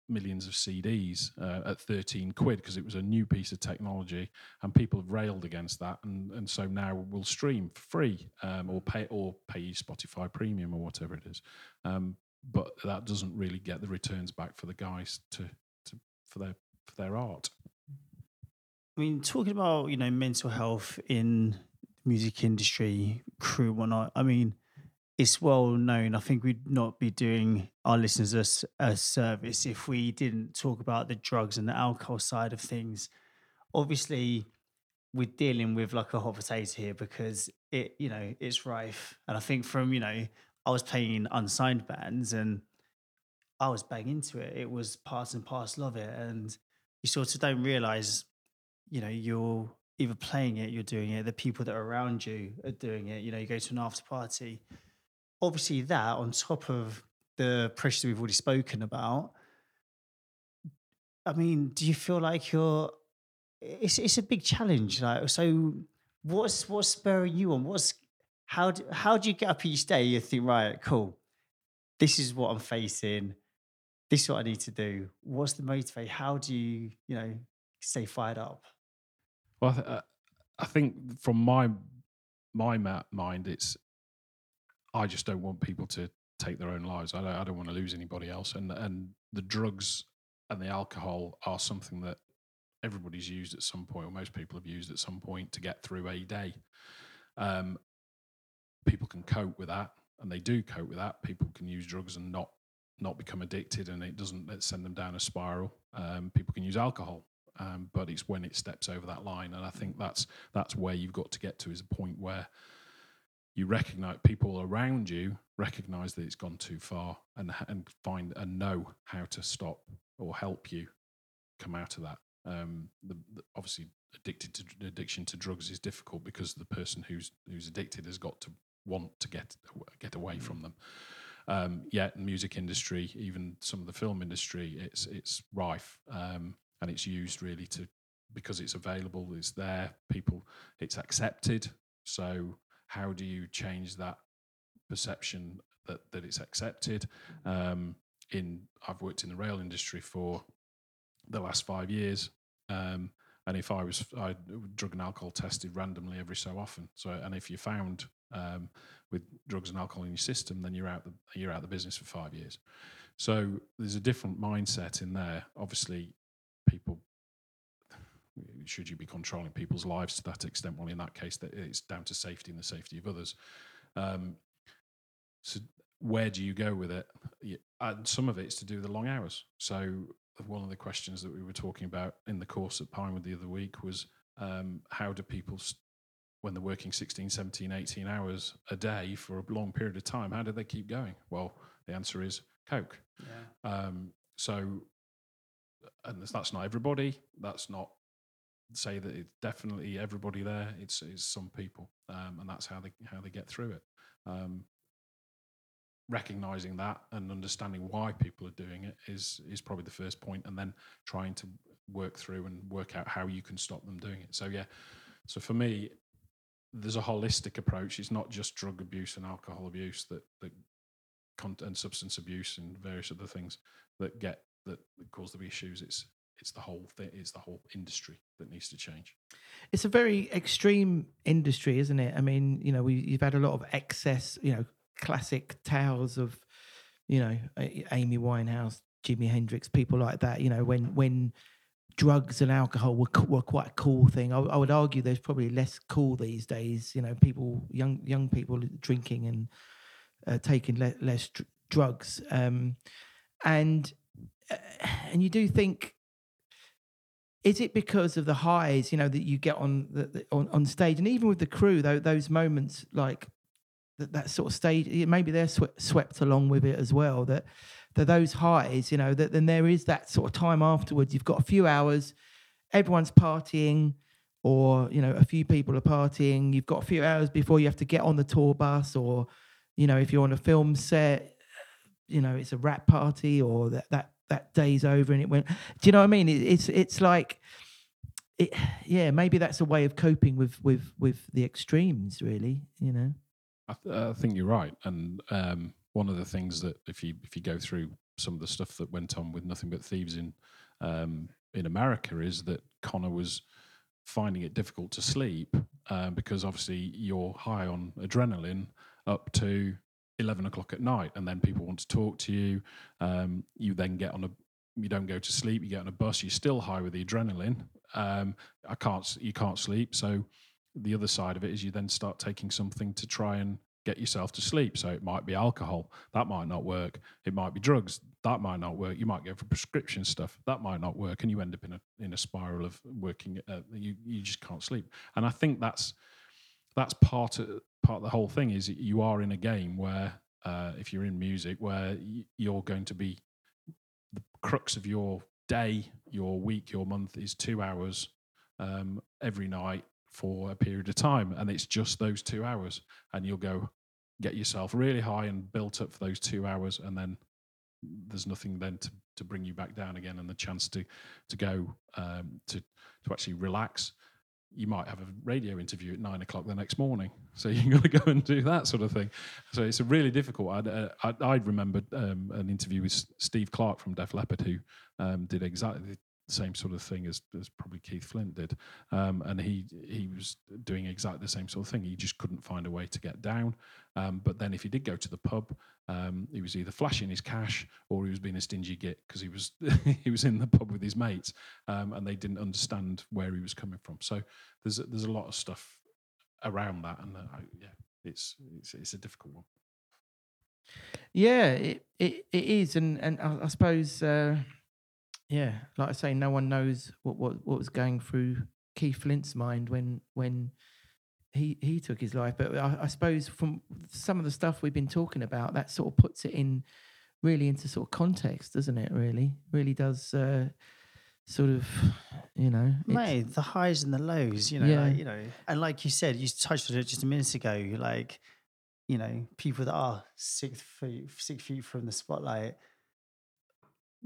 millions of CDs uh, at 13 quid because it was a new piece of technology and people have railed against that and, and so now we'll stream for free um, or pay or pay Spotify premium or whatever it is. Um, but that doesn't really get the returns back for the guys to, to for their for their art. I mean talking about you know mental health in music industry crew whatnot I mean it's well known. I think we'd not be doing our listeners a, a, service if we didn't talk about the drugs and the alcohol side of things. Obviously, we're dealing with like a hot potato here because it, you know, it's rife. And I think from, you know, I was playing in unsigned bands and I was bang into it. It was part and parcel of it. And you sort of don't realize, you know, you're either playing it, you're doing it, the people that are around you are doing it. You know, you go to an after party obviously that on top of the pressure we've already spoken about i mean do you feel like you're it's it's a big challenge like so what's what's spurring you on? What's how do, how do you get up each day you think right cool. This is what i'm facing. This is what i need to do. What's the motivate how do you you know stay fired up? Well i, uh, I think from my my mind it's I just don't want people to take their own lives. I don't, I don't want to lose anybody else. And and the drugs and the alcohol are something that everybody's used at some point, or most people have used at some point to get through a day. Um, people can cope with that, and they do cope with that. People can use drugs and not not become addicted, and it doesn't send them down a spiral. Um, people can use alcohol, um, but it's when it steps over that line, and I think that's that's where you've got to get to is a point where you recognize people around you recognize that it's gone too far and and find and know how to stop or help you come out of that. Um, the, the, obviously, addicted to addiction to drugs is difficult because the person who's who's addicted has got to want to get get away from them. Um, yet, music industry, even some of the film industry, it's it's rife um, and it's used really to because it's available, it's there, people, it's accepted. So how do you change that perception that that it's accepted? Um, in I've worked in the rail industry for the last five years. Um, and if I was I drug and alcohol tested randomly every so often. So and if you found um, with drugs and alcohol in your system, then you're out the you're out the business for five years. So there's a different mindset in there. Obviously, people should you be controlling people's lives to that extent? Well, in that case, that it's down to safety and the safety of others. Um, so where do you go with it? And some of it's to do with the long hours. So one of the questions that we were talking about in the course at Pinewood the other week was um, how do people, when they're working 16, 17, 18 hours a day for a long period of time, how do they keep going? Well, the answer is Coke. Yeah. Um, so, and that's not everybody. That's not say that it's definitely everybody there. It's, it's some people, um, and that's how they how they get through it. Um, recognizing that and understanding why people are doing it is is probably the first point, and then trying to work through and work out how you can stop them doing it. So yeah, so for me, there's a holistic approach. It's not just drug abuse and alcohol abuse that that and substance abuse and various other things that get that, cause the issues. It's it's the whole thing. It's the whole industry that needs to change. It's a very extreme industry, isn't it? I mean, you know, we, you've had a lot of excess, you know, classic tales of, you know, Amy Winehouse, Jimi Hendrix, people like that. You know, when when drugs and alcohol were were quite a cool thing. I, I would argue there's probably less cool these days. You know, people young young people drinking and uh, taking le- less dr- drugs, um, and uh, and you do think is it because of the highs you know that you get on the, the on, on stage? And even with the crew though those moments like that, that sort of stage maybe they're swe- swept along with it as well that that those highs you know that then there is that sort of time afterwards. You've got a few hours everyone's partying or you know a few people are partying. You've got a few hours before you have to get on the tour bus or you know if you're on a film set you know it's a wrap party or that that that day's over and it went do you know what i mean? It, it's it's like it yeah maybe that's a way of coping with with with the extremes really you know? I, th- I think you're right, and um, one of the things that if you if you go through some of the stuff that went on with Nothing But Thieves in um, in America is that Conor was finding it difficult to sleep um, because obviously you're high on adrenaline up to 11 o'clock at night and then people want to talk to you. Um, you then get on a you don't go to sleep you get on a bus you're still high with the adrenaline. Um, i can't you can't sleep. So the other side of it is you then start taking something to try and get yourself to sleep. So it might be alcohol that might not work. It might be drugs that might not work. You might go for prescription stuff that might not work and you end up in a in a spiral of working uh, you you just can't sleep. And i think that's that's part of part of the whole thing is you are in a game where uh, if you're in music where you're going to be the crux of your day your week your month is two hours um, every night for a period of time and it's just those two hours and you'll go get yourself really high and built up for those two hours and then there's nothing then to, to bring you back down again and the chance to to go um, to to actually relax you might have a radio interview at nine o'clock the next morning so you've got to go and do that sort of thing. So it's a really difficult i'd, uh, I, I remember um, an interview with steve clark from def leppard who um, did exactly same sort of thing as, as probably keith flint did um, and he he was doing exactly the same sort of thing he just couldn't find a way to get down um, but then if he did go to the pub um, he was either flashing his cash or he was being a stingy git because he was he was in the pub with his mates um, and they didn't understand where he was coming from. So there's there's a lot of stuff around that, and uh, yeah, it's, it's it's a difficult one. Yeah, it it, it is, and and I, I suppose, uh, yeah, like I say, no one knows what, what what was going through Keith Flint's mind when when he he took his life. But I, I suppose from some of the stuff we've been talking about, that sort of puts it in really into sort of context, doesn't it? Really, really does. Uh, sort of, you know, Mate, the highs and the lows, you know, Yeah. like, you know, and like you said, you touched on it just a minute ago. Like, you know, people that are six feet, six feet from the spotlight,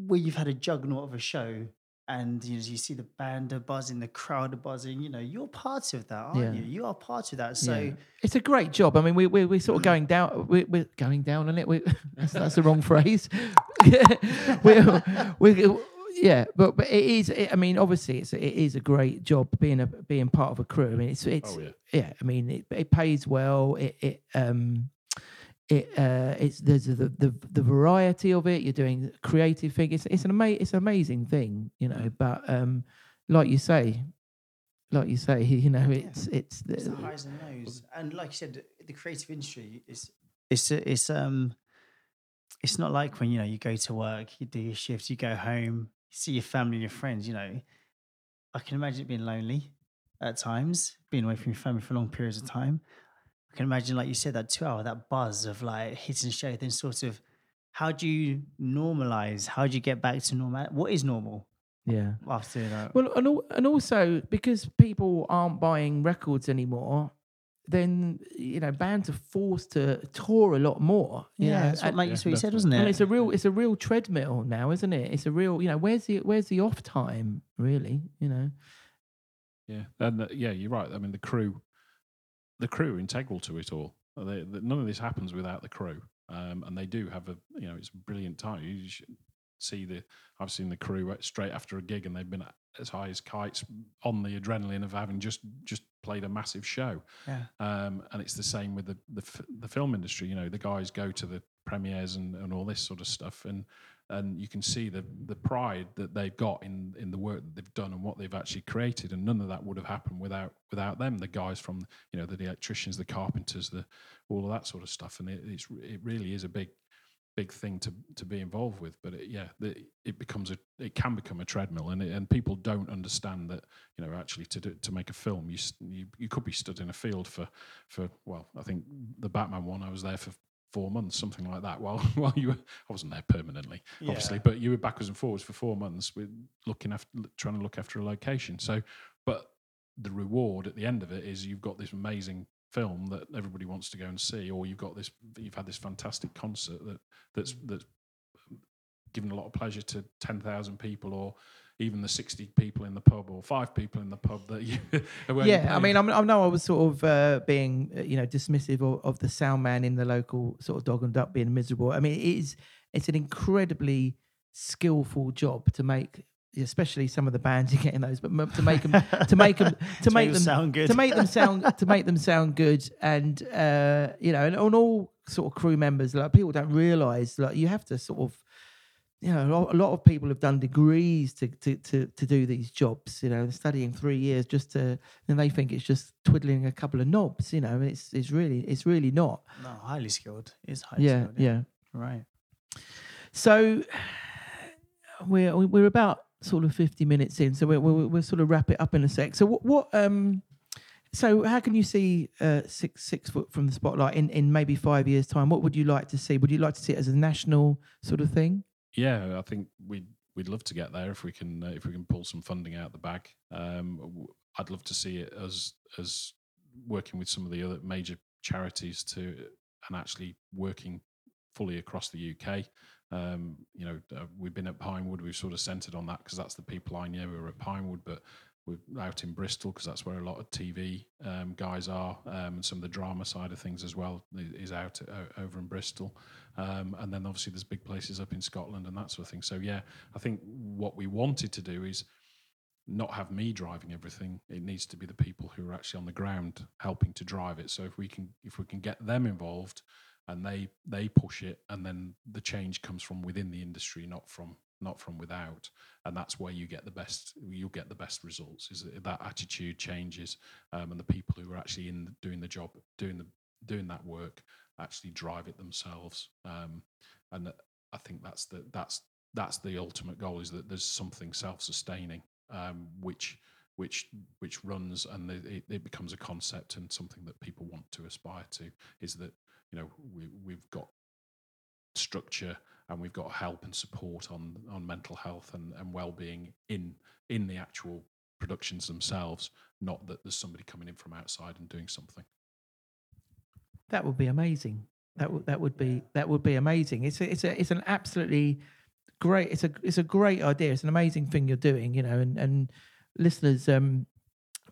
where you've had a juggernaut of a show, and you know, you see the band are buzzing, the crowd are buzzing. You know, you're part of that, aren't Yeah. you? You are part of that. So Yeah. It's a great job. I mean, we, we, we're sort of going down. We're, we're going down on it. We, that's, that's the wrong phrase. we're, we yeah, but but it is. It, I mean, obviously, it's it is a great job being a being part of a crew. I mean, it's it's Oh, yeah. yeah. I mean, it, it pays well. It it um. It uh, it's there's the, the the variety of it. You're doing creative thing. It's it's an ama- it's an amazing thing, you know. But um, like you say, like you say, you know, it's it's, it's the the, highs and lows. And like you said, the creative industry is it's it's um it's not like when you know you go to work, you do your shift, you go home, you see your family and your friends. You know, I can imagine it being lonely at times, being away from your family for long periods of time. I can imagine, like you said, that two hour, that buzz of like hitting show, then sort of. How do you normalize? How do you get back to normal? What is normal yeah. after that? Well, and al- and also because people aren't buying records anymore, then you know bands are forced to tour a lot more. You yeah, know, that's what, and, Mike, yeah, that's what you said, wasn't it? and it's a real it's a real treadmill now, isn't it? It's a real you know where's the where's the off time really? You know. Yeah, and uh, yeah, you're right. I mean, the crew, the crew integral to it all. Uh, They, none of this happens without the crew, um, and they do have a you know it's a brilliant time. You see the I've seen the crew straight after a gig and they've been as high as kites on the adrenaline of having just just played a massive show. Yeah. Um, and it's the same with the, the the film industry. You know, the guys go to the premieres and, and all this sort of stuff, and and you can see the the pride that they've got in in the work that they've done and what they've actually created. And none of that would have happened without without them. The guys from you know the, electricians, the carpenters, the all of that sort of stuff. And it, it's it really is a big big thing to to be involved with. But it, yeah, the, it becomes a it can become a treadmill, and it, and people don't understand that you know actually to do, to make a film, you, you you could be stood in a field for for well, I think the Batman one, I was there for four months, something like that. While while you were, I wasn't there permanently, obviously, but you were backwards and forwards for four months with looking after trying to look after a location. So, but the reward at the end of it is you've got this amazing film that everybody wants to go and see, or you've got this you've had this fantastic concert that that's mm. that's given a lot of pleasure to ten thousand people, or even the sixty people in the pub, or five people in the pub that you. where you yeah, I mean, I'm, I know I was sort of uh, being, uh, you know, dismissive of, of the sound man in the local sort of dog and duck being miserable. I mean, it is, it's an incredibly skillful job to make, especially some of the bands you get in those, but to make them, to make them, to make them sound good. to make them sound to make them sound good and uh you know and on all sort of crew members like people don't realize like you have to sort of you know a lot, a lot of people have done degrees to, to to to do these jobs you know studying three years just to and they think it's just twiddling a couple of knobs you know it's it's really it's really not no, highly skilled. It's highly yeah skilled. yeah yeah. Right. so we're we're about sort of 50 minutes in so we'll, we'll, we'll sort of wrap it up in a sec so what, what um so how can you see uh, six six foot from the spotlight in, in maybe five years time what would you like to see would you like to see it as a national sort of thing yeah, I think we'd we'd love to get there if we can uh, if we can pull some funding out the bag. Um, I'd love to see it as as working with some of the other major charities to and actually working fully across the UK. Um, you know, uh, we've been at Pinewood. We've sort of centred on that because that's the people I know who are at Pinewood, but. We're out in Bristol because that's where a lot of TV um, guys are, um, and some of the drama side of things as well is out o- over in Bristol. Um, and then obviously there's big places up in Scotland and that sort of thing. So yeah, I think what we wanted to do is not have me driving everything. It needs to be the people who are actually on the ground helping to drive it. So if we can if we can get them involved and they they push it and then the change comes from within the industry, not from not from without. And that's where you get the best you'll get the best results is that, that attitude changes um, and the people who are actually in doing the job, doing the doing that work actually drive it themselves. Um, and I think that's the that's that's the ultimate goal is that there's something self-sustaining, um, which which which runs and it, it- it becomes a concept and something that people want to aspire to. Is that you know we we've got structure and we've got help and support on on mental health and, and well-being in in the actual productions themselves not that there's somebody coming in from outside and doing something. That would be amazing. That would that would be that would be amazing. It's a, it's a it's an absolutely great it's a it's a great idea. It's an amazing thing you're doing you know and and listeners um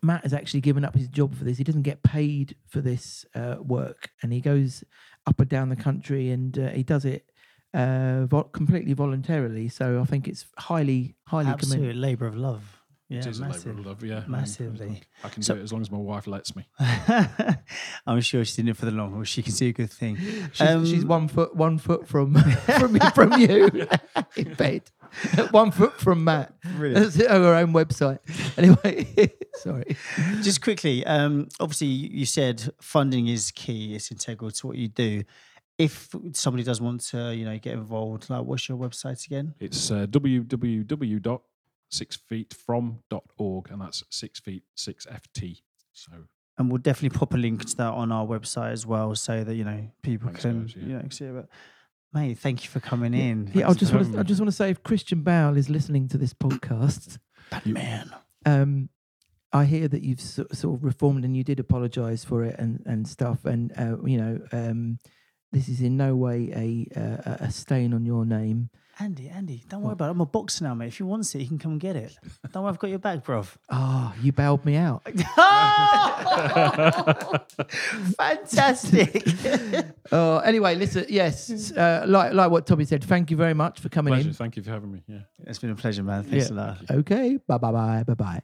Matt has actually given up his job for this. He doesn't get paid for this uh, work, and he goes up and down the country, and uh, he does it uh, vol- completely voluntarily. So I think it's highly, highly Absolute commendable. labour of love. Yeah, it is massive. a labour of love yeah Um, Massively. i can So- do it as long as my wife lets me I'm sure she's in it for the long haul. She can see a good thing. She's, she's Um, one foot, one foot from from from you in bed, one foot from Matt. Brilliant. That's her own website. Anyway, sorry. Just quickly, um, obviously, you you said funding is key. It's integral to what you do. If somebody does want to, you know, get involved, like, what's your website again? It's uh, www.sixfeetfrom.org, and that's six feet six FT. So And we'll definitely pop a link to that on our website as well, so that you know people Thanks, can, guys, yeah. you know, see it. But mate, thank you for coming in. Yeah, I just want to. I just want to say, if Christian Bale is listening to this podcast, me. man. um, I hear that you've sort of reformed and you did apologise for it and and stuff, and uh, you know, um, this is in no way a a, a stain on your name. Andy, Andy, don't worry about it. I'm a boxer now, mate. If you want it, you can come and get it. Don't worry, I've got your back, bruv. Oh, you bailed me out. Fantastic. Oh, anyway, listen. Yes, uh, like like what Tommy said. Thank you very much for coming Pleasure. in. Thank you for having me. Yeah. it's been a pleasure, man. Thanks Yeah. a lot. Okay. Bye bye bye bye bye.